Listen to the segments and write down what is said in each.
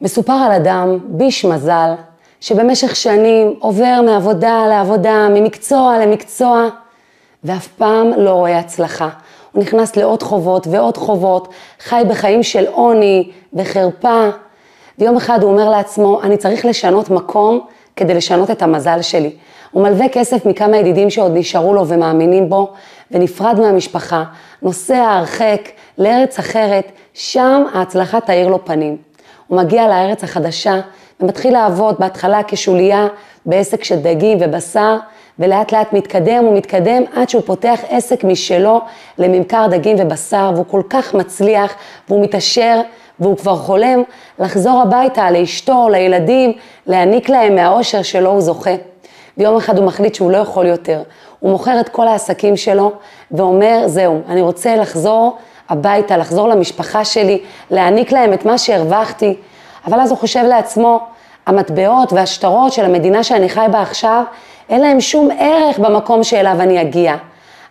מסופר על אדם, ביש מזל, שבמשך שנים עובר מעבודה לעבודה, ממקצוע למקצוע, ואף פעם לא רואה הצלחה. הוא נכנס לעוד חובות ועוד חובות, חי בחיים של עוני וחרפה, ויום אחד הוא אומר לעצמו, אני צריך לשנות מקום כדי לשנות את המזל שלי. הוא מלווה כסף מכמה ידידים שעוד נשארו לו ומאמינים בו, ונפרד מהמשפחה, נוסע הרחק לארץ אחרת, שם ההצלחה תאיר לו פנים. הוא מגיע לארץ החדשה ומתחיל לעבוד בהתחלה כשוליה בעסק של דגים ובשר, ולאט לאט מתקדם ומתקדם עד שהוא פותח עסק משלו לממכר דגים ובשר, והוא כל כך מצליח והוא מתעשר והוא כבר חולם לחזור הביתה לאשתו, לילדים, להעניק להם מהאושר שלו הוא זוכה. ויום אחד הוא מחליט שהוא לא יכול יותר. הוא מוכר את כל העסקים שלו ואומר, זהו, אני רוצה לחזור הביתה, לחזור למשפחה שלי, להעניק להם את מה שהרווחתי. אבל אז הוא חושב לעצמו, המטבעות והשטרות של המדינה שאני חי בה עכשיו, אין להם שום ערך במקום שאליו אני אגיע.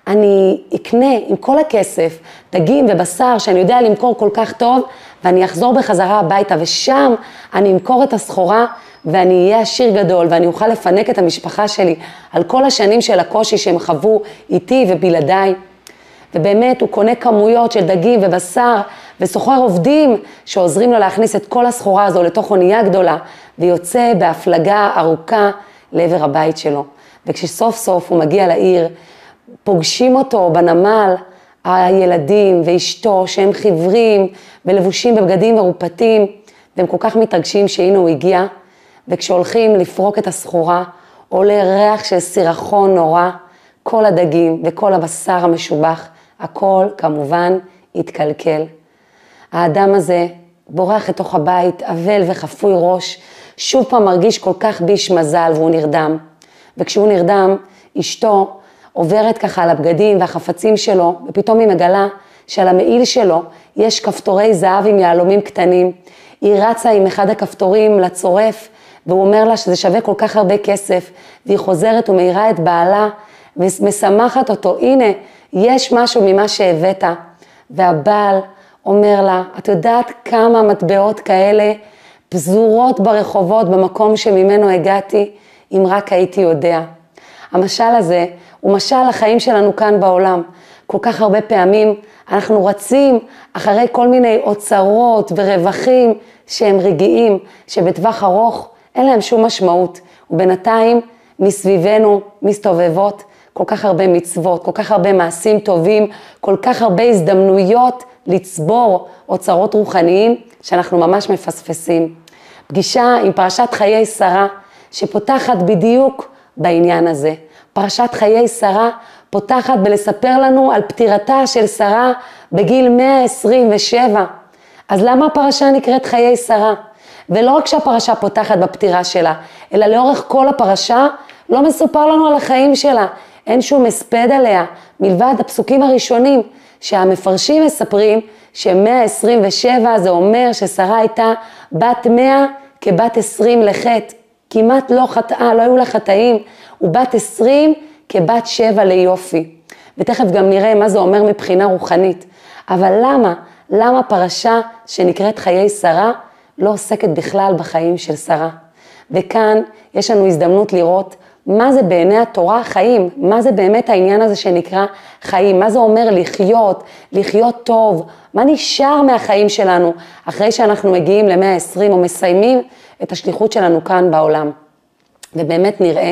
אני אקנה עם כל הכסף דגים ובשר שאני יודע למכור כל כך טוב, ואני אחזור בחזרה הביתה, ושם אני אמכור את הסחורה ואני אהיה עשיר גדול, ואני אוכל לפנק את המשפחה שלי על כל השנים של הקושי שהם חוו איתי ובלעדיי. ובאמת הוא קונה כמויות של דגים ובשר ושוכר עובדים שעוזרים לו להכניס את כל הסחורה הזו לתוך אונייה גדולה ויוצא בהפלגה ארוכה לעבר הבית שלו. וכשסוף סוף הוא מגיע לעיר, פוגשים אותו בנמל הילדים ואשתו שהם חיוורים ולבושים בבגדים מרופטים והם כל כך מתרגשים שהנה הוא הגיע וכשהולכים לפרוק את הסחורה עולה ריח של סירחון נורא, כל הדגים וכל הבשר המשובח, הכל כמובן התקלקל. האדם הזה בורח לתוך הבית, אבל וחפוי ראש, שוב פעם מרגיש כל כך ביש מזל והוא נרדם. וכשהוא נרדם, אשתו עוברת ככה על הבגדים והחפצים שלו, ופתאום היא מגלה שעל המעיל שלו יש כפתורי זהב עם יהלומים קטנים. היא רצה עם אחד הכפתורים לצורף, והוא אומר לה שזה שווה כל כך הרבה כסף, והיא חוזרת ומאירה את בעלה, ומשמחת אותו, הנה, יש משהו ממה שהבאת. והבעל אומר לה, את יודעת כמה מטבעות כאלה פזורות ברחובות במקום שממנו הגעתי, אם רק הייתי יודע. המשל הזה הוא משל החיים שלנו כאן בעולם. כל כך הרבה פעמים אנחנו רצים אחרי כל מיני אוצרות ורווחים שהם רגעיים, שבטווח ארוך אין להם שום משמעות. ובינתיים מסביבנו מסתובבות כל כך הרבה מצוות, כל כך הרבה מעשים טובים, כל כך הרבה הזדמנויות לצבור אוצרות רוחניים שאנחנו ממש מפספסים. פגישה עם פרשת חיי שרה, שפותחת בדיוק בעניין הזה. פרשת חיי שרה פותחת בלספר לנו על פטירתה של שרה בגיל 127. אז למה הפרשה נקראת חיי שרה? ולא רק שהפרשה פותחת בפטירה שלה, אלא לאורך כל הפרשה לא מסופר לנו על החיים שלה, אין שום הספד עליה, מלבד הפסוקים הראשונים, שהמפרשים מספרים ש-127 זה אומר ששרה הייתה בת 100 כבת 20 לחטא, כמעט לא חטאה, לא היו לה חטאים, ובת 20 כבת 7 ליופי. ותכף גם נראה מה זה אומר מבחינה רוחנית. אבל למה? למה פרשה שנקראת חיי שרה לא עוסקת בכלל בחיים של שרה? וכאן יש לנו הזדמנות לראות מה זה בעיני התורה חיים, מה זה באמת העניין הזה שנקרא חיים, מה זה אומר לחיות, לחיות טוב, מה נשאר מהחיים שלנו אחרי שאנחנו מגיעים למאה ה-20 או מסיימים את השליחות שלנו כאן בעולם. ובאמת נראה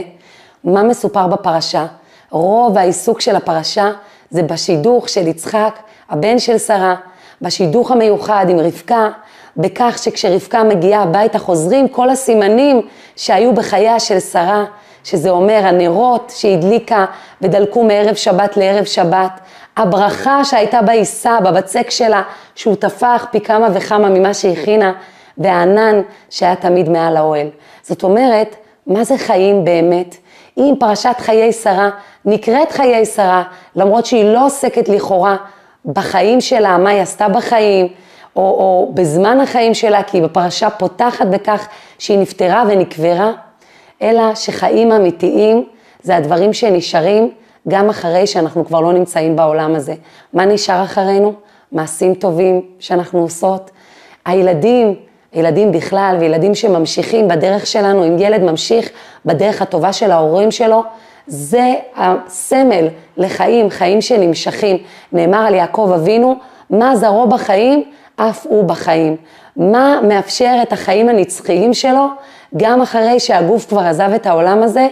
מה מסופר בפרשה. רוב העיסוק של הפרשה זה בשידוך של יצחק, הבן של שרה, בשידוך המיוחד עם רבקה, בכך שכשרבקה מגיעה הביתה חוזרים כל הסימנים שהיו בחייה של שרה, שזה אומר הנרות שהדליקה ודלקו מערב שבת לערב שבת, הברכה שהייתה בעיסה, בבצק שלה, שהוא טפח פי כמה וכמה ממה שהכינה, והענן שהיה תמיד מעל האוהל. זאת אומרת, מה זה חיים באמת? אם פרשת חיי שרה נקראת חיי שרה, למרות שהיא לא עוסקת לכאורה בחיים שלה, מה היא עשתה בחיים, או, או בזמן החיים שלה, כי היא בפרשה פותחת בכך שהיא נפטרה ונקברה, אלא שחיים אמיתיים זה הדברים שנשארים גם אחרי שאנחנו כבר לא נמצאים בעולם הזה. מה נשאר אחרינו? מעשים טובים שאנחנו עושות. הילדים ילדים בכלל וילדים שממשיכים בדרך שלנו, אם ילד ממשיך בדרך הטובה של ההורים שלו, זה הסמל לחיים, חיים שנמשכים. נאמר על יעקב אבינו, מה זרעו בחיים, אף הוא בחיים. מה מאפשר את החיים הנצחיים שלו, גם אחרי שהגוף כבר עזב את העולם הזה,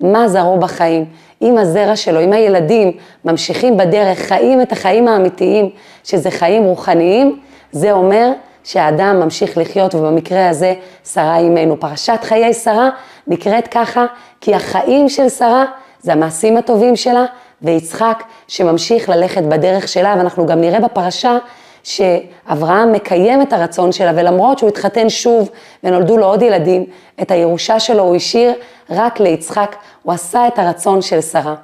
מה זרעו בחיים. אם הזרע שלו, אם הילדים ממשיכים בדרך, חיים את החיים האמיתיים, שזה חיים רוחניים, זה אומר שהאדם ממשיך לחיות, ובמקרה הזה שרה אימנו. פרשת חיי שרה נקראת ככה, כי החיים של שרה זה המעשים הטובים שלה, ויצחק שממשיך ללכת בדרך שלה, ואנחנו גם נראה בפרשה שאברהם מקיים את הרצון שלה, ולמרות שהוא התחתן שוב ונולדו לו עוד ילדים, את הירושה שלו הוא השאיר רק ליצחק, הוא עשה את הרצון של שרה.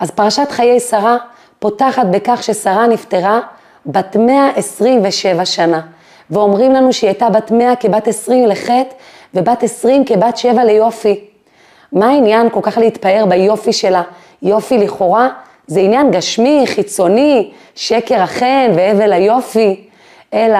אז פרשת חיי שרה פותחת בכך ששרה נפטרה בת 127 שנה, ואומרים לנו שהיא הייתה בת 100 כבת 20 לחטא, ובת 20 כבת 7 ליופי. מה העניין כל כך להתפאר ביופי שלה? יופי לכאורה זה עניין גשמי, חיצוני, שקר החן והבל היופי, אלא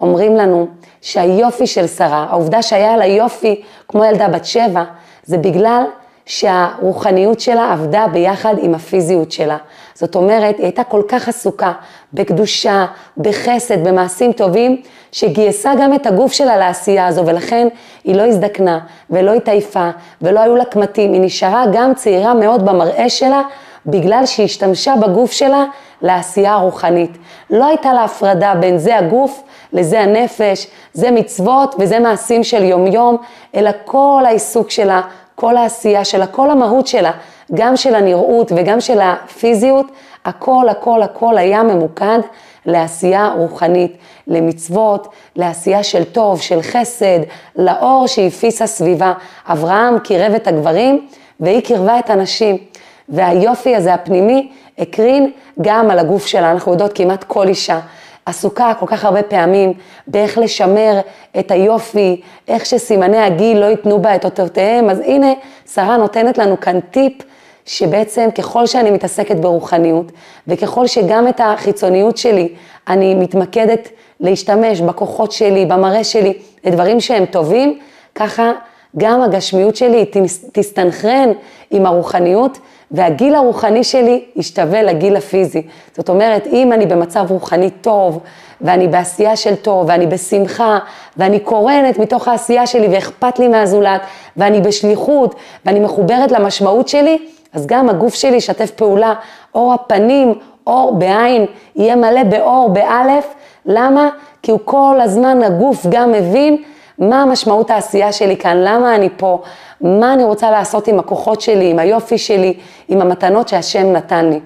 אומרים לנו שהיופי של שרה, העובדה שהיה לה יופי כמו ילדה בת שבע, זה בגלל שהרוחניות שלה עבדה ביחד עם הפיזיות שלה. זאת אומרת, היא הייתה כל כך עסוקה בקדושה, בחסד, במעשים טובים, שגייסה גם את הגוף שלה לעשייה הזו, ולכן היא לא הזדקנה ולא התעייפה ולא היו לה קמטים, היא נשארה גם צעירה מאוד במראה שלה, בגלל שהיא השתמשה בגוף שלה לעשייה הרוחנית. לא הייתה לה הפרדה בין זה הגוף לזה הנפש, זה מצוות וזה מעשים של יומיום, אלא כל העיסוק שלה, כל העשייה שלה, כל המהות שלה, גם של הנראות וגם של הפיזיות, הכל הכל הכל היה ממוקד לעשייה רוחנית, למצוות, לעשייה של טוב, של חסד, לאור שהפיס הסביבה. אברהם קירב את הגברים והיא קירבה את הנשים. והיופי הזה הפנימי הקרין גם על הגוף שלה, אנחנו יודעות כמעט כל אישה. עסוקה כל כך הרבה פעמים באיך לשמר את היופי, איך שסימני הגיל לא ייתנו בה את אותותיהם, אז הנה שרה נותנת לנו כאן טיפ שבעצם ככל שאני מתעסקת ברוחניות וככל שגם את החיצוניות שלי אני מתמקדת להשתמש בכוחות שלי, במראה שלי, לדברים שהם טובים, ככה גם הגשמיות שלי תסתנכרן עם הרוחניות והגיל הרוחני שלי ישתווה לגיל הפיזי. זאת אומרת, אם אני במצב רוחני טוב, ואני בעשייה של טוב, ואני בשמחה, ואני קורנת מתוך העשייה שלי, ואכפת לי מהזולת, ואני בשליחות, ואני מחוברת למשמעות שלי, אז גם הגוף שלי ישתף פעולה, אור הפנים, אור בעין, יהיה מלא באור, באלף. למה? כי הוא כל הזמן, הגוף גם מבין מה המשמעות העשייה שלי כאן, למה אני פה, מה אני רוצה לעשות עם הכוחות שלי, עם היופי שלי, עם המתנות שהשם נתן לי.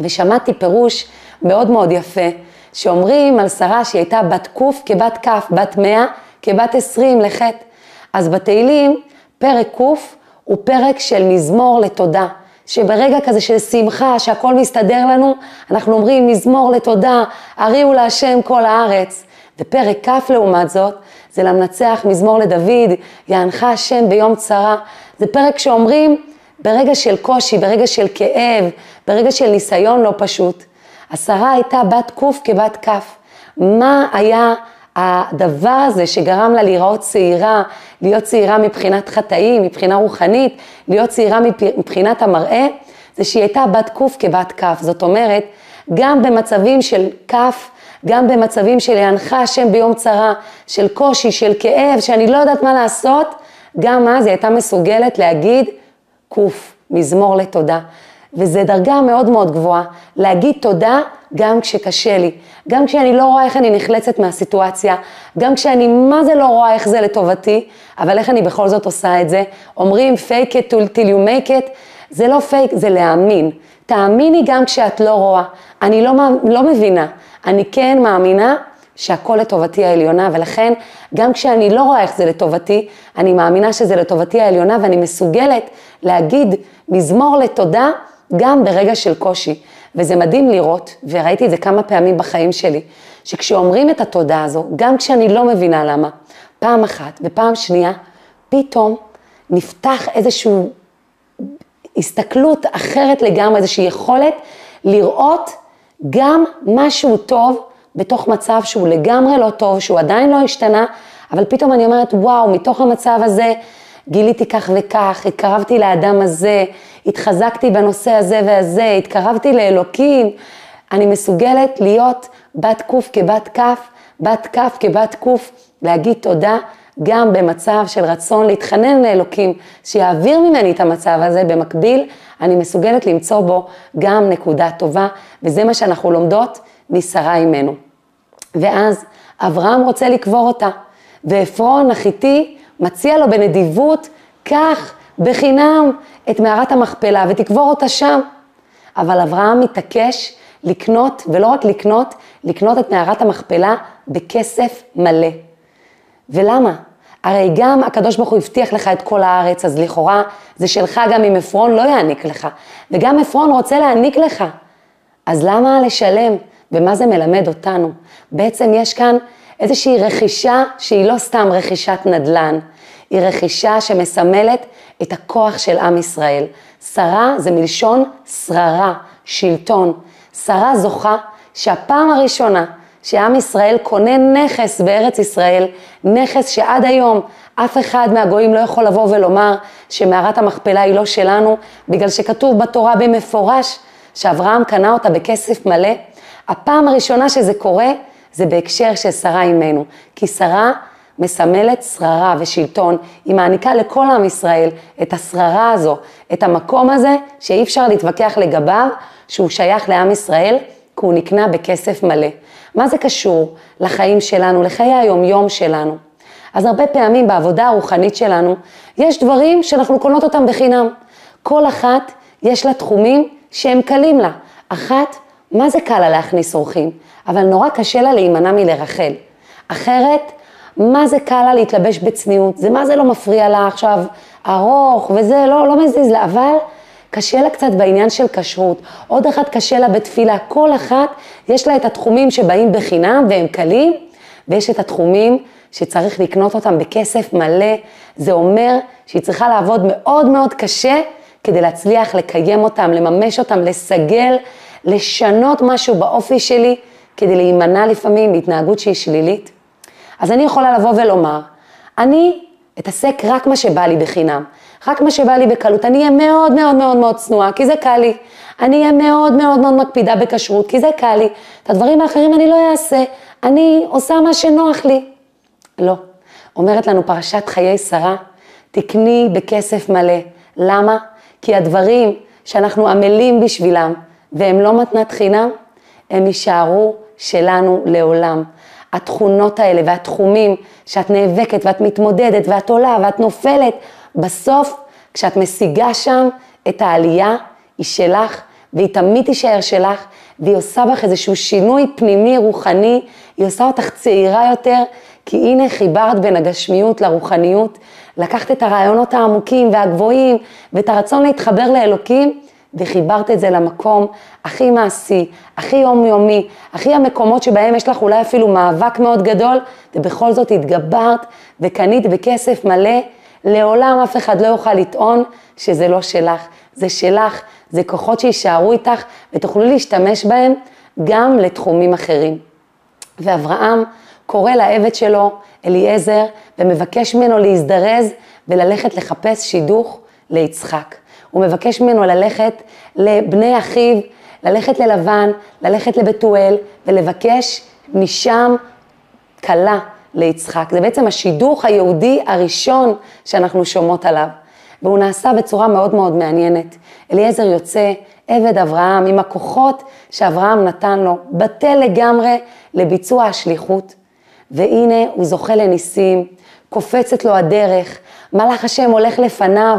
ושמעתי פירוש מאוד מאוד יפה, שאומרים על שרה שהיא הייתה בת ק' כבת כ', בת מאה כבת עשרים לחטא. אז בתהילים, פרק ק' הוא פרק של מזמור לתודה. שברגע כזה של שמחה, שהכל מסתדר לנו, אנחנו אומרים מזמור לתודה, הריעו להשם כל הארץ. ופרק כ' לעומת זאת, זה למנצח מזמור לדוד, יענך השם ביום צרה. זה פרק שאומרים, ברגע של קושי, ברגע של כאב, ברגע של ניסיון לא פשוט. השרה הייתה בת ק' כבת כ'. מה היה הדבר הזה שגרם לה להיראות צעירה, להיות צעירה מבחינת חטאים, מבחינה רוחנית, להיות צעירה מבחינת המראה, זה שהיא הייתה בת ק' כבת כ'. זאת אומרת, גם במצבים של כ' גם במצבים של הענך השם ביום צרה, של קושי, של כאב, שאני לא יודעת מה לעשות, גם אז היא הייתה מסוגלת להגיד קוף, מזמור לתודה. וזו דרגה מאוד מאוד גבוהה, להגיד תודה גם כשקשה לי, גם כשאני לא רואה איך אני נחלצת מהסיטואציה, גם כשאני מה זה לא רואה איך זה לטובתי, אבל איך אני בכל זאת עושה את זה. אומרים fake it till you make it, זה לא פייק, זה להאמין. תאמיני גם כשאת לא רואה. אני לא, לא מבינה, אני כן מאמינה שהכל לטובתי העליונה, ולכן גם כשאני לא רואה איך זה לטובתי, אני מאמינה שזה לטובתי העליונה, ואני מסוגלת להגיד מזמור לתודה גם ברגע של קושי. וזה מדהים לראות, וראיתי את זה כמה פעמים בחיים שלי, שכשאומרים את התודה הזו, גם כשאני לא מבינה למה, פעם אחת ופעם שנייה, פתאום נפתח איזשהו הסתכלות אחרת לגמרי, איזושהי יכולת לראות גם משהו טוב בתוך מצב שהוא לגמרי לא טוב, שהוא עדיין לא השתנה, אבל פתאום אני אומרת, וואו, מתוך המצב הזה גיליתי כך וכך, התקרבתי לאדם הזה, התחזקתי בנושא הזה והזה, התקרבתי לאלוקים, אני מסוגלת להיות בת קוף כבת כף, בת כף כבת קוף, להגיד תודה גם במצב של רצון להתחנן לאלוקים, שיעביר ממני את המצב הזה, במקביל אני מסוגלת למצוא בו גם נקודה טובה, וזה מה שאנחנו לומדות משרה אימנו. ואז אברהם רוצה לקבור אותה, ועפרון החיתי מציע לו בנדיבות, קח בחינם את מערת המכפלה ותקבור אותה שם. אבל אברהם מתעקש לקנות, ולא רק לקנות, לקנות את מערת המכפלה בכסף מלא. ולמה? הרי גם הקדוש ברוך הוא הבטיח לך את כל הארץ, אז לכאורה זה שלך גם אם עפרון לא יעניק לך. וגם עפרון רוצה להעניק לך. אז למה לשלם? ומה זה מלמד אותנו? בעצם יש כאן איזושהי רכישה שהיא לא סתם רכישת נדל"ן, היא רכישה שמסמלת את הכוח של עם ישראל. שרה זה מלשון שררה, שלטון. שרה זוכה שהפעם הראשונה שעם ישראל קונה נכס בארץ ישראל, נכס שעד היום אף אחד מהגויים לא יכול לבוא ולומר שמערת המכפלה היא לא שלנו, בגלל שכתוב בתורה במפורש שאברהם קנה אותה בכסף מלא. הפעם הראשונה שזה קורה זה בהקשר של שרה אימנו, כי שרה מסמלת שררה ושלטון, היא מעניקה לכל עם ישראל את השררה הזו, את המקום הזה שאי אפשר להתווכח לגביו, שהוא שייך לעם ישראל, כי הוא נקנה בכסף מלא. מה זה קשור לחיים שלנו, לחיי היומיום שלנו? אז הרבה פעמים בעבודה הרוחנית שלנו, יש דברים שאנחנו קונות אותם בחינם. כל אחת יש לה תחומים שהם קלים לה. אחת, מה זה קל לה להכניס אורחים? אבל נורא קשה לה להימנע מלרחל. אחרת, מה זה קל לה להתלבש בצניעות? זה מה זה לא מפריע לה עכשיו ארוך וזה לא, לא מזיז לה, אבל קשה לה קצת בעניין של כשרות, עוד אחת קשה לה בתפילה, כל אחת יש לה את התחומים שבאים בחינם והם קלים, ויש את התחומים שצריך לקנות אותם בכסף מלא, זה אומר שהיא צריכה לעבוד מאוד מאוד קשה כדי להצליח לקיים אותם, לממש אותם, לסגל, לשנות משהו באופי שלי, כדי להימנע לפעמים מהתנהגות שהיא שלילית. אז אני יכולה לבוא ולומר, אני אתעסק רק מה שבא לי בחינם. רק מה שבא לי בקלות, אני אהיה מאוד מאוד מאוד מאוד צנועה, כי זה קל לי. אני אהיה מאוד מאוד מאוד מקפידה בכשרות, כי זה קל לי. את הדברים האחרים אני לא אעשה, אני עושה מה שנוח לי. לא. אומרת לנו פרשת חיי שרה, תקני בכסף מלא. למה? כי הדברים שאנחנו עמלים בשבילם, והם לא מתנת חינם, הם יישארו שלנו לעולם. התכונות האלה והתחומים שאת נאבקת ואת מתמודדת ואת עולה ואת נופלת, בסוף, כשאת משיגה שם את העלייה, היא שלך, והיא תמיד תישאר שלך, והיא עושה בך איזשהו שינוי פנימי רוחני, היא עושה אותך צעירה יותר, כי הנה חיברת בין הגשמיות לרוחניות, לקחת את הרעיונות העמוקים והגבוהים, ואת הרצון להתחבר לאלוקים, וחיברת את זה למקום הכי מעשי, הכי יומיומי, הכי המקומות שבהם יש לך אולי אפילו מאבק מאוד גדול, ובכל זאת התגברת וקנית בכסף מלא לעולם אף אחד לא יוכל לטעון שזה לא שלך, זה שלך, זה כוחות שיישארו איתך ותוכלו להשתמש בהם גם לתחומים אחרים. ואברהם קורא לעבד שלו, אליעזר, ומבקש ממנו להזדרז וללכת לחפש שידוך ליצחק. הוא מבקש ממנו ללכת לבני אחיו, ללכת ללבן, ללכת לבתואל ולבקש משם כלה ליצחק. זה בעצם השידוך היהודי הראשון שאנחנו שומעות עליו, והוא נעשה בצורה מאוד מאוד מעניינת. אליעזר יוצא, עבד אברהם, עם הכוחות שאברהם נתן לו, בטל לגמרי לביצוע השליחות, והנה הוא זוכה לניסים, קופצת לו הדרך, מלאך השם הולך לפניו,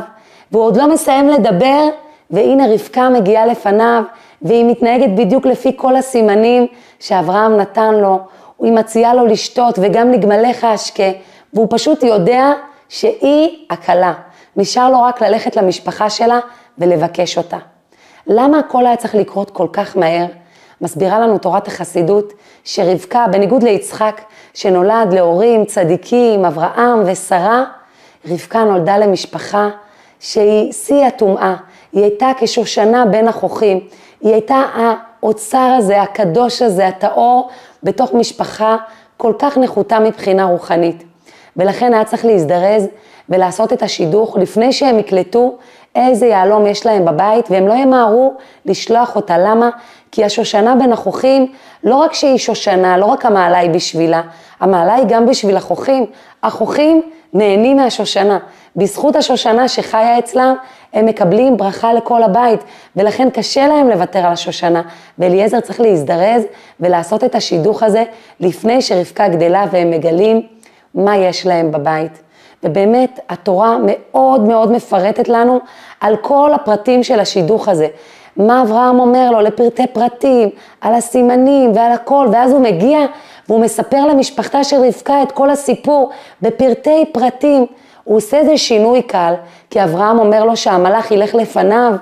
והוא עוד לא מסיים לדבר, והנה רבקה מגיעה לפניו, והיא מתנהגת בדיוק לפי כל הסימנים שאברהם נתן לו. היא מציעה לו לשתות וגם לגמליך אשקה, והוא פשוט יודע שהיא הכלה. נשאר לו רק ללכת למשפחה שלה ולבקש אותה. למה הכל היה צריך לקרות כל כך מהר? מסבירה לנו תורת החסידות שרבקה, בניגוד ליצחק, שנולד להורים צדיקים, אברהם ושרה, רבקה נולדה למשפחה שהיא שיא הטומאה, היא הייתה כשושנה בין החוכים, היא הייתה האוצר הזה, הקדוש הזה, הטהור, בתוך משפחה כל כך נחותה מבחינה רוחנית. ולכן היה צריך להזדרז ולעשות את השידוך לפני שהם יקלטו איזה יהלום יש להם בבית, והם לא ימהרו לשלוח אותה. למה? כי השושנה בין החוכים, לא רק שהיא שושנה, לא רק המעלה היא בשבילה, המעלה היא גם בשביל החוכים. החוכים נהנים מהשושנה. בזכות השושנה שחיה אצלם, הם מקבלים ברכה לכל הבית, ולכן קשה להם לוותר על השושנה. ואליעזר צריך להזדרז ולעשות את השידוך הזה לפני שרבקה גדלה והם מגלים מה יש להם בבית. ובאמת, התורה מאוד מאוד מפרטת לנו על כל הפרטים של השידוך הזה. מה אברהם אומר לו לפרטי פרטים, על הסימנים ועל הכל, ואז הוא מגיע והוא מספר למשפחתה של רבקה את כל הסיפור בפרטי פרטים. הוא עושה איזה שינוי קל, כי אברהם אומר לו שהמלאך ילך לפניו,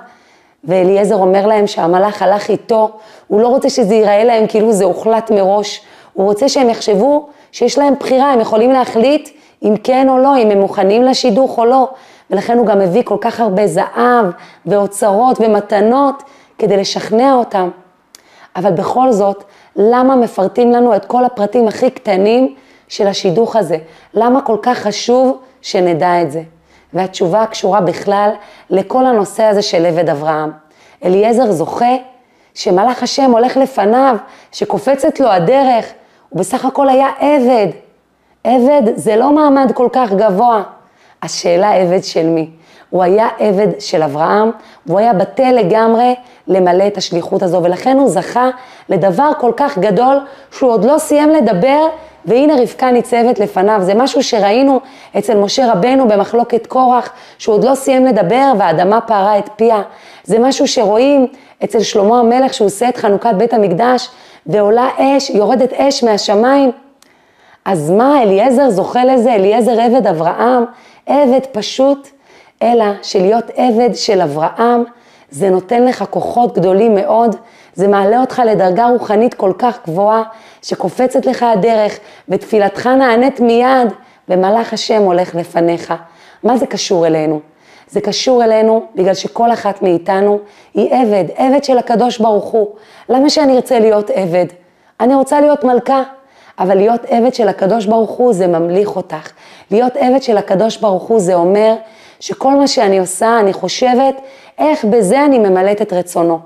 ואליעזר אומר להם שהמלאך הלך איתו, הוא לא רוצה שזה ייראה להם כאילו זה הוחלט מראש, הוא רוצה שהם יחשבו שיש להם בחירה, הם יכולים להחליט אם כן או לא, אם הם מוכנים לשידוך או לא, ולכן הוא גם מביא כל כך הרבה זהב ואוצרות ומתנות כדי לשכנע אותם. אבל בכל זאת, למה מפרטים לנו את כל הפרטים הכי קטנים של השידוך הזה? למה כל כך חשוב שנדע את זה? והתשובה קשורה בכלל לכל הנושא הזה של עבד אברהם. אליעזר זוכה שמלאך השם הולך לפניו, שקופצת לו הדרך, הוא בסך הכל היה עבד. עבד זה לא מעמד כל כך גבוה. השאלה עבד של מי? הוא היה עבד של אברהם, והוא היה בטל לגמרי למלא את השליחות הזו, ולכן הוא זכה לדבר כל כך גדול, שהוא עוד לא סיים לדבר, והנה רבקה ניצבת לפניו. זה משהו שראינו אצל משה רבנו במחלוקת קורח, שהוא עוד לא סיים לדבר והאדמה פערה את פיה. זה משהו שרואים אצל שלמה המלך, שהוא עושה את חנוכת בית המקדש, ועולה אש, יורדת אש מהשמיים. אז מה, אליעזר זוכה לזה? אליעזר עבד אברהם, עבד פשוט, אלא שלהיות עבד של אברהם, זה נותן לך כוחות גדולים מאוד, זה מעלה אותך לדרגה רוחנית כל כך גבוהה, שקופצת לך הדרך, ותפילתך נענית מיד, ומלאך השם הולך לפניך. מה זה קשור אלינו? זה קשור אלינו בגלל שכל אחת מאיתנו היא עבד, עבד של הקדוש ברוך הוא. למה שאני ארצה להיות עבד? אני רוצה להיות מלכה. אבל להיות עבד של הקדוש ברוך הוא זה ממליך אותך. להיות עבד של הקדוש ברוך הוא זה אומר שכל מה שאני עושה, אני חושבת איך בזה אני ממלאת את רצונו.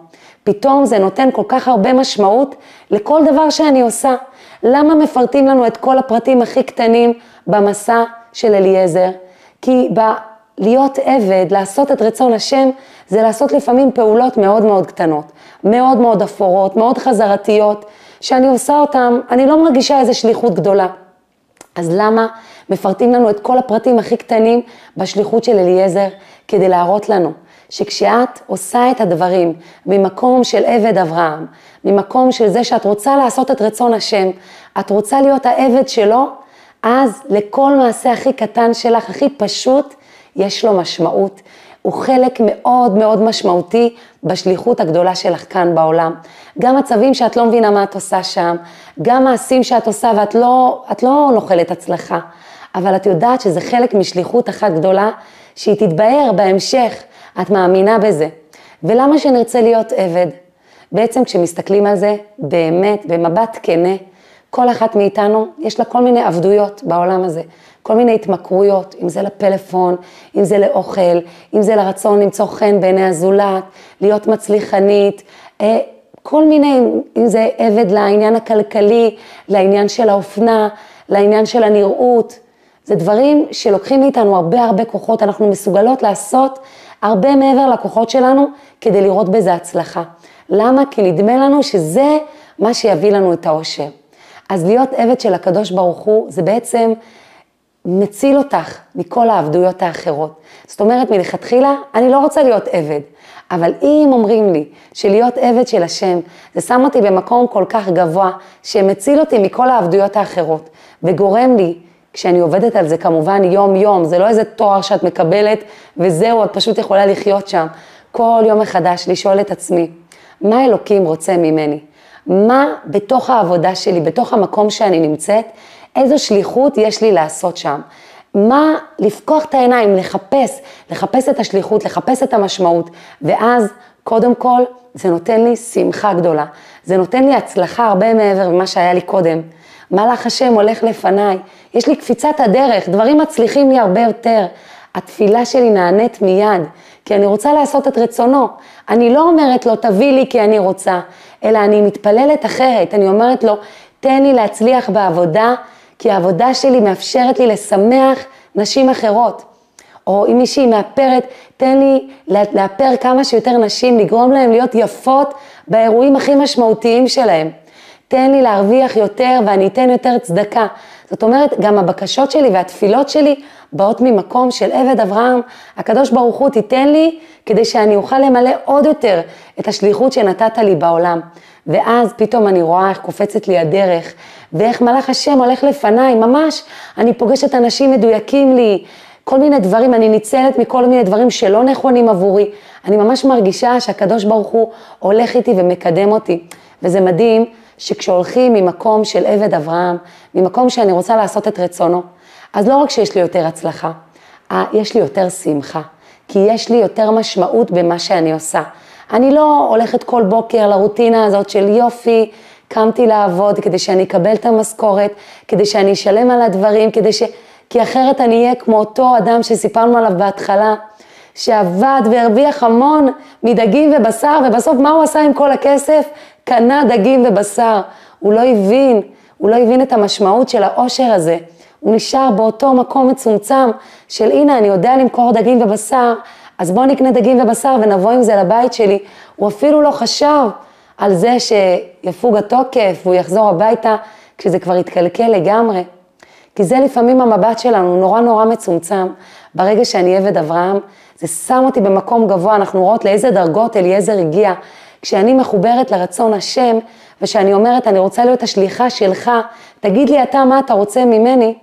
פתאום זה נותן כל כך הרבה משמעות לכל דבר שאני עושה. למה מפרטים לנו את כל הפרטים הכי קטנים במסע של אליעזר? כי ב... להיות עבד, לעשות את רצון השם, זה לעשות לפעמים פעולות מאוד מאוד קטנות, מאוד מאוד אפורות, מאוד חזרתיות, שאני עושה אותם, אני לא מרגישה איזה שליחות גדולה. אז למה מפרטים לנו את כל הפרטים הכי קטנים בשליחות של אליעזר, כדי להראות לנו שכשאת עושה את הדברים ממקום של עבד אברהם, ממקום של זה שאת רוצה לעשות את רצון השם, את רוצה להיות העבד שלו, אז לכל מעשה הכי קטן שלך, הכי פשוט, יש לו משמעות. הוא חלק מאוד מאוד משמעותי בשליחות הגדולה שלך כאן בעולם. גם מצבים שאת לא מבינה מה את עושה שם, גם מעשים שאת עושה ואת לא, לא נוחלת הצלחה, אבל את יודעת שזה חלק משליחות אחת גדולה, שהיא תתבהר בהמשך, את מאמינה בזה. ולמה שנרצה להיות עבד? בעצם כשמסתכלים על זה, באמת, במבט כנה, כל אחת מאיתנו, יש לה כל מיני עבדויות בעולם הזה. כל מיני התמכרויות, אם זה לפלאפון, אם זה לאוכל, אם זה לרצון למצוא חן בעיני הזולת, להיות מצליחנית, אה, כל מיני, אם זה עבד לעניין הכלכלי, לעניין של האופנה, לעניין של הנראות, זה דברים שלוקחים מאיתנו הרבה הרבה כוחות, אנחנו מסוגלות לעשות הרבה מעבר לכוחות שלנו כדי לראות בזה הצלחה. למה? כי נדמה לנו שזה מה שיביא לנו את האושר. אז להיות עבד של הקדוש ברוך הוא זה בעצם מציל אותך מכל העבדויות האחרות. זאת אומרת, מלכתחילה, אני לא רוצה להיות עבד, אבל אם אומרים לי שלהיות עבד של השם, זה שם אותי במקום כל כך גבוה, שמציל אותי מכל העבדויות האחרות, וגורם לי, כשאני עובדת על זה כמובן יום-יום, זה לא איזה תואר שאת מקבלת וזהו, את פשוט יכולה לחיות שם. כל יום מחדש לשאול את עצמי, מה אלוקים רוצה ממני? מה בתוך העבודה שלי, בתוך המקום שאני נמצאת, איזו שליחות יש לי לעשות שם. מה, לפקוח את העיניים, לחפש, לחפש את השליחות, לחפש את המשמעות, ואז קודם כל זה נותן לי שמחה גדולה, זה נותן לי הצלחה הרבה מעבר ממה שהיה לי קודם. מלאך השם הולך לפניי, יש לי קפיצת הדרך, דברים מצליחים לי הרבה יותר. התפילה שלי נענית מיד, כי אני רוצה לעשות את רצונו. אני לא אומרת לו, תביא לי כי אני רוצה, אלא אני מתפללת אחרת, אני אומרת לו, תן לי להצליח בעבודה, כי העבודה שלי מאפשרת לי לשמח נשים אחרות. או אם מישהי מאפרת, תן לי לאפר כמה שיותר נשים, לגרום להן להיות יפות באירועים הכי משמעותיים שלהם. תן לי להרוויח יותר ואני אתן יותר צדקה. זאת אומרת, גם הבקשות שלי והתפילות שלי באות ממקום של עבד אברהם. הקדוש ברוך הוא תיתן לי כדי שאני אוכל למלא עוד יותר את השליחות שנתת לי בעולם. ואז פתאום אני רואה איך קופצת לי הדרך, ואיך מלאך השם הולך לפניי, ממש, אני פוגשת אנשים מדויקים לי, כל מיני דברים, אני ניצלת מכל מיני דברים שלא נכונים עבורי. אני ממש מרגישה שהקדוש ברוך הוא הולך איתי ומקדם אותי. וזה מדהים שכשהולכים ממקום של עבד אברהם, ממקום שאני רוצה לעשות את רצונו, אז לא רק שיש לי יותר הצלחה, אה, יש לי יותר שמחה, כי יש לי יותר משמעות במה שאני עושה. אני לא הולכת כל בוקר לרוטינה הזאת של יופי, קמתי לעבוד כדי שאני אקבל את המשכורת, כדי שאני אשלם על הדברים, כדי ש... כי אחרת אני אהיה כמו אותו אדם שסיפרנו עליו בהתחלה, שעבד והרוויח המון מדגים ובשר, ובסוף מה הוא עשה עם כל הכסף? קנה דגים ובשר. הוא לא הבין, הוא לא הבין את המשמעות של העושר הזה. הוא נשאר באותו מקום מצומצם של הנה, אני יודע למכור דגים ובשר, אז בוא נקנה דגים ובשר ונבוא עם זה לבית שלי. הוא אפילו לא חשב על זה שיפוג התוקף והוא יחזור הביתה כשזה כבר יתקלקל לגמרי. כי זה לפעמים המבט שלנו, נורא נורא מצומצם. ברגע שאני עבד אברהם, זה שם אותי במקום גבוה, אנחנו רואות לאיזה דרגות אליעזר הגיע. כשאני מחוברת לרצון השם, ושאני אומרת, אני רוצה להיות השליחה שלך, תגיד לי אתה מה אתה רוצה ממני,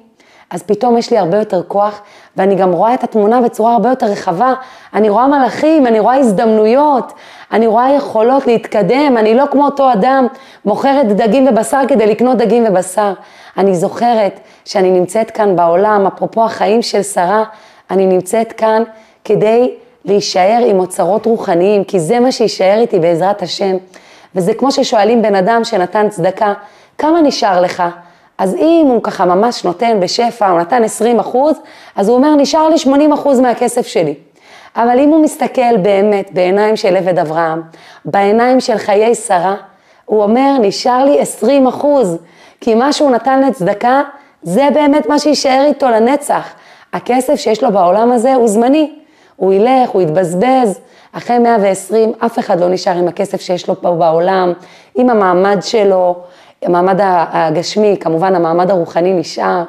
אז פתאום יש לי הרבה יותר כוח, ואני גם רואה את התמונה בצורה הרבה יותר רחבה. אני רואה מלאכים, אני רואה הזדמנויות, אני רואה יכולות להתקדם, אני לא כמו אותו אדם מוכרת דגים ובשר כדי לקנות דגים ובשר. אני זוכרת שאני נמצאת כאן בעולם, אפרופו החיים של שרה, אני נמצאת כאן כדי להישאר עם אוצרות רוחניים, כי זה מה שיישאר איתי בעזרת השם. וזה כמו ששואלים בן אדם שנתן צדקה, כמה נשאר לך? אז אם הוא ככה ממש נותן בשפע, הוא נתן 20 אחוז, אז הוא אומר, נשאר לי 80 אחוז מהכסף שלי. אבל אם הוא מסתכל באמת בעיניים של עבד אברהם, בעיניים של חיי שרה, הוא אומר, נשאר לי 20 אחוז, כי מה שהוא נתן לצדקה, זה באמת מה שיישאר איתו לנצח. הכסף שיש לו בעולם הזה הוא זמני. הוא ילך, הוא יתבזבז, אחרי 120 אף אחד לא נשאר עם הכסף שיש לו פה בעולם, עם המעמד שלו, המעמד הגשמי, כמובן המעמד הרוחני נשאר.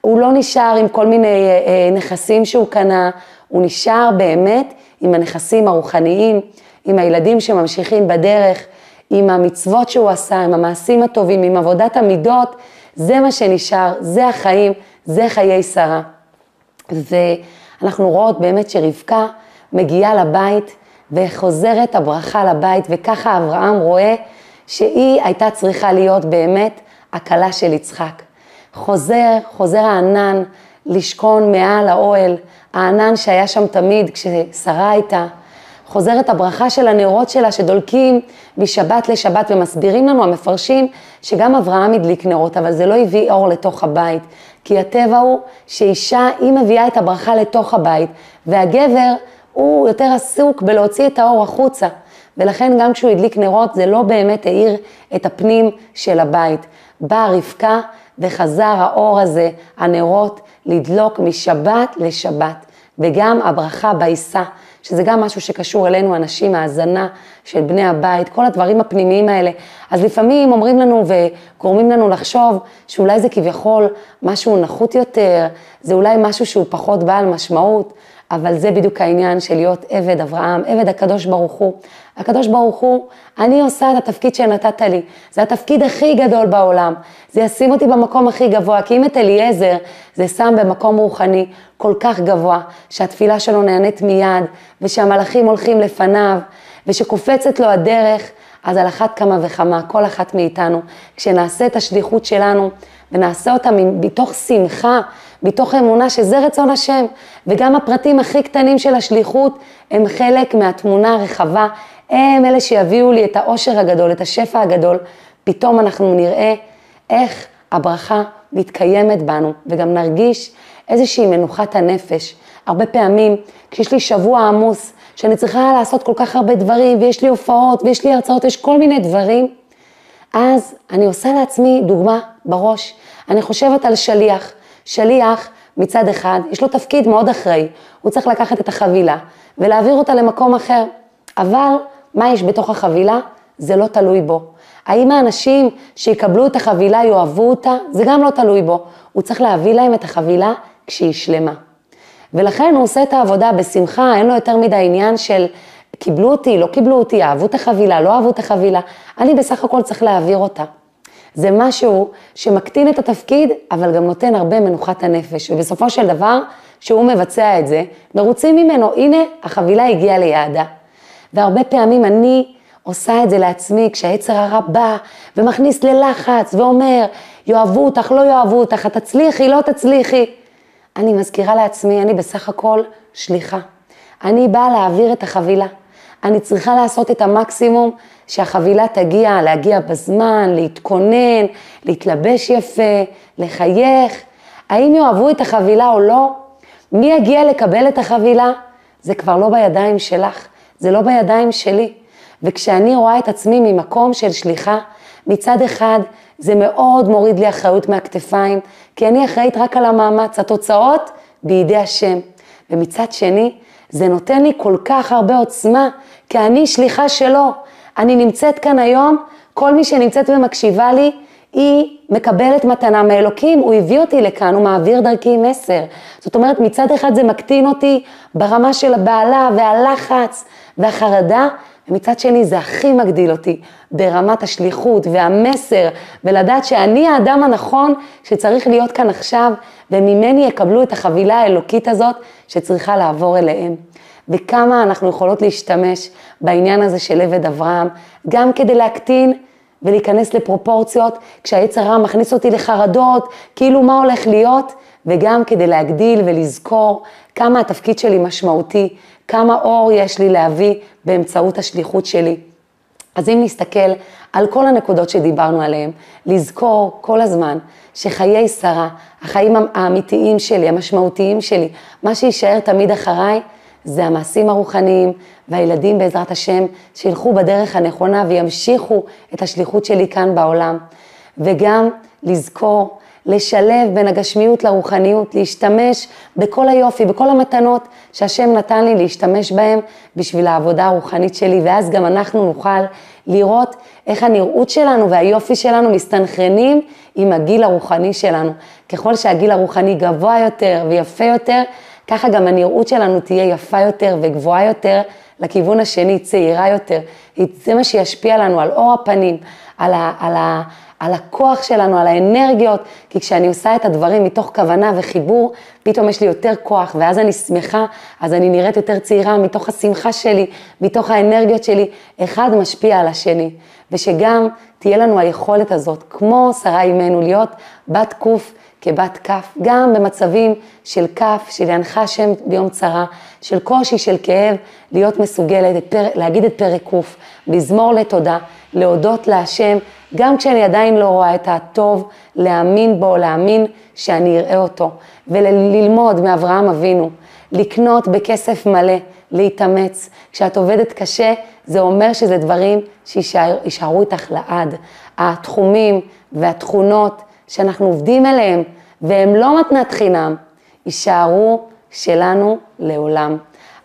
הוא לא נשאר עם כל מיני אה, אה, נכסים שהוא קנה, הוא נשאר באמת עם הנכסים הרוחניים, עם הילדים שממשיכים בדרך, עם המצוות שהוא עשה, עם המעשים הטובים, עם עבודת המידות, זה מה שנשאר, זה החיים, זה חיי שרה. ואנחנו רואות באמת שרבקה מגיעה לבית וחוזרת הברכה לבית, וככה אברהם רואה שהיא הייתה צריכה להיות באמת הכלה של יצחק. חוזר, חוזר הענן לשכון מעל האוהל, הענן שהיה שם תמיד כששרה הייתה. חוזרת הברכה של הנרות שלה שדולקים משבת לשבת ומסבירים לנו המפרשים שגם אברהם הדליק נרות, אבל זה לא הביא אור לתוך הבית. כי הטבע הוא שאישה, היא מביאה את הברכה לתוך הבית, והגבר הוא יותר עסוק בלהוציא את האור החוצה. ולכן גם כשהוא הדליק נרות זה לא באמת האיר את הפנים של הבית. באה רבקה וחזר האור הזה, הנרות, לדלוק משבת לשבת. וגם הברכה בעיסה, שזה גם משהו שקשור אלינו, אנשים, האזנה של בני הבית, כל הדברים הפנימיים האלה. אז לפעמים אומרים לנו וגורמים לנו לחשוב שאולי זה כביכול משהו נחות יותר, זה אולי משהו שהוא פחות בעל משמעות, אבל זה בדיוק העניין של להיות עבד אברהם, עבד הקדוש ברוך הוא. הקדוש ברוך הוא, אני עושה את התפקיד שנתת לי, זה התפקיד הכי גדול בעולם, זה ישים אותי במקום הכי גבוה, כי אם את אליעזר זה שם במקום רוחני כל כך גבוה, שהתפילה שלו נענית מיד, ושהמלאכים הולכים לפניו, ושקופצת לו הדרך, אז על אחת כמה וכמה, כל אחת מאיתנו, כשנעשה את השליחות שלנו, ונעשה אותה מתוך שמחה, מתוך אמונה שזה רצון השם, וגם הפרטים הכי קטנים של השליחות הם חלק מהתמונה הרחבה, הם אלה שיביאו לי את העושר הגדול, את השפע הגדול, פתאום אנחנו נראה איך הברכה מתקיימת בנו, וגם נרגיש איזושהי מנוחת הנפש. הרבה פעמים, כשיש לי שבוע עמוס, שאני צריכה לעשות כל כך הרבה דברים, ויש לי הופעות, ויש לי הרצאות, יש כל מיני דברים, אז אני עושה לעצמי דוגמה בראש. אני חושבת על שליח. שליח, מצד אחד, יש לו תפקיד מאוד אחראי. הוא צריך לקחת את החבילה ולהעביר אותה למקום אחר. אבל מה יש בתוך החבילה? זה לא תלוי בו. האם האנשים שיקבלו את החבילה יאהבו אותה? זה גם לא תלוי בו. הוא צריך להביא להם את החבילה כשהיא שלמה. ולכן הוא עושה את העבודה בשמחה, אין לו יותר מדי עניין של קיבלו אותי, לא קיבלו אותי, אהבו את החבילה, לא אהבו את החבילה. אני בסך הכל צריך להעביר אותה. זה משהו שמקטין את התפקיד, אבל גם נותן הרבה מנוחת הנפש. ובסופו של דבר, כשהוא מבצע את זה, מרוצים ממנו, הנה, החבילה הגיעה ליעדה. והרבה פעמים אני עושה את זה לעצמי, כשהיצר הרע בא ומכניס ללחץ ואומר, יאהבו אותך, לא יאהבו אותך, את תצליחי, לא תצליחי. אני מזכירה לעצמי, אני בסך הכל שליחה. אני באה להעביר את החבילה. אני צריכה לעשות את המקסימום שהחבילה תגיע, להגיע בזמן, להתכונן, להתלבש יפה, לחייך. האם יאהבו את החבילה או לא? מי יגיע לקבל את החבילה? זה כבר לא בידיים שלך, זה לא בידיים שלי. וכשאני רואה את עצמי ממקום של שליחה, מצד אחד זה מאוד מוריד לי אחריות מהכתפיים, כי אני אחראית רק על המאמץ, התוצאות בידי השם. ומצד שני, זה נותן לי כל כך הרבה עוצמה, כי אני שליחה שלו. אני נמצאת כאן היום, כל מי שנמצאת ומקשיבה לי, היא מקבלת מתנה מאלוקים, הוא הביא אותי לכאן, הוא מעביר דרכי מסר. זאת אומרת, מצד אחד זה מקטין אותי ברמה של הבעלה והלחץ והחרדה, ומצד שני זה הכי מגדיל אותי ברמת השליחות והמסר, ולדעת שאני האדם הנכון שצריך להיות כאן עכשיו, וממני יקבלו את החבילה האלוקית הזאת שצריכה לעבור אליהם. וכמה אנחנו יכולות להשתמש בעניין הזה של עבד אברהם, גם כדי להקטין ולהיכנס לפרופורציות, כשהעץ הרע מכניס אותי לחרדות, כאילו מה הולך להיות, וגם כדי להגדיל ולזכור כמה התפקיד שלי משמעותי, כמה אור יש לי להביא באמצעות השליחות שלי. אז אם נסתכל על כל הנקודות שדיברנו עליהן, לזכור כל הזמן שחיי שרה, החיים האמיתיים שלי, המשמעותיים שלי, מה שיישאר תמיד אחריי, זה המעשים הרוחניים והילדים בעזרת השם שילכו בדרך הנכונה וימשיכו את השליחות שלי כאן בעולם. וגם לזכור לשלב בין הגשמיות לרוחניות, להשתמש בכל היופי, בכל המתנות שהשם נתן לי להשתמש בהם בשביל העבודה הרוחנית שלי, ואז גם אנחנו נוכל לראות איך הנראות שלנו והיופי שלנו מסתנכרנים עם הגיל הרוחני שלנו. ככל שהגיל הרוחני גבוה יותר ויפה יותר, ככה גם הנראות שלנו תהיה יפה יותר וגבוהה יותר לכיוון השני, צעירה יותר. זה מה שישפיע לנו על אור הפנים, על, ה, על, ה, על הכוח שלנו, על האנרגיות, כי כשאני עושה את הדברים מתוך כוונה וחיבור, פתאום יש לי יותר כוח, ואז אני שמחה, אז אני נראית יותר צעירה מתוך השמחה שלי, מתוך האנרגיות שלי, אחד משפיע על השני. ושגם תהיה לנו היכולת הזאת, כמו שרה אימנו, להיות בת קוף כבת כף, גם במצבים של כף, של ינחה השם ביום צרה, של קושי, של כאב, להיות מסוגלת, פר, להגיד את פרק קוף, מזמור לתודה, להודות להשם, גם כשאני עדיין לא רואה את הטוב, להאמין בו, להאמין שאני אראה אותו, וללמוד מאברהם אבינו, לקנות בכסף מלא, להתאמץ. כשאת עובדת קשה, זה אומר שזה דברים שישארו איתך לעד. התחומים והתכונות שאנחנו עובדים עליהם, והם לא מתנת חינם, יישארו שלנו לעולם.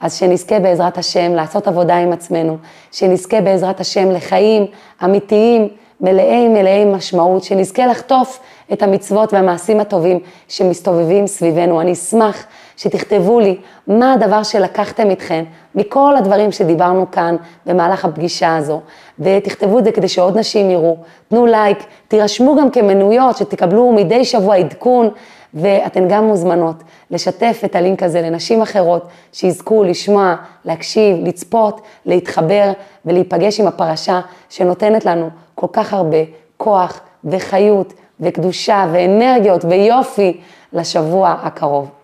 אז שנזכה בעזרת השם לעשות עבודה עם עצמנו, שנזכה בעזרת השם לחיים אמיתיים, מלאי מלאי משמעות, שנזכה לחטוף את המצוות והמעשים הטובים שמסתובבים סביבנו. אני אשמח שתכתבו לי מה הדבר שלקחתם איתכם מכל הדברים שדיברנו כאן במהלך הפגישה הזו, ותכתבו את זה כדי שעוד נשים יראו. תנו לייק, תירשמו גם כמנויות, שתקבלו מדי שבוע עדכון, ואתן גם מוזמנות לשתף את הלינק הזה לנשים אחרות, שיזכו לשמוע, להקשיב, לצפות, להתחבר ולהיפגש עם הפרשה שנותנת לנו כל כך הרבה כוח וחיות וקדושה ואנרגיות ויופי לשבוע הקרוב.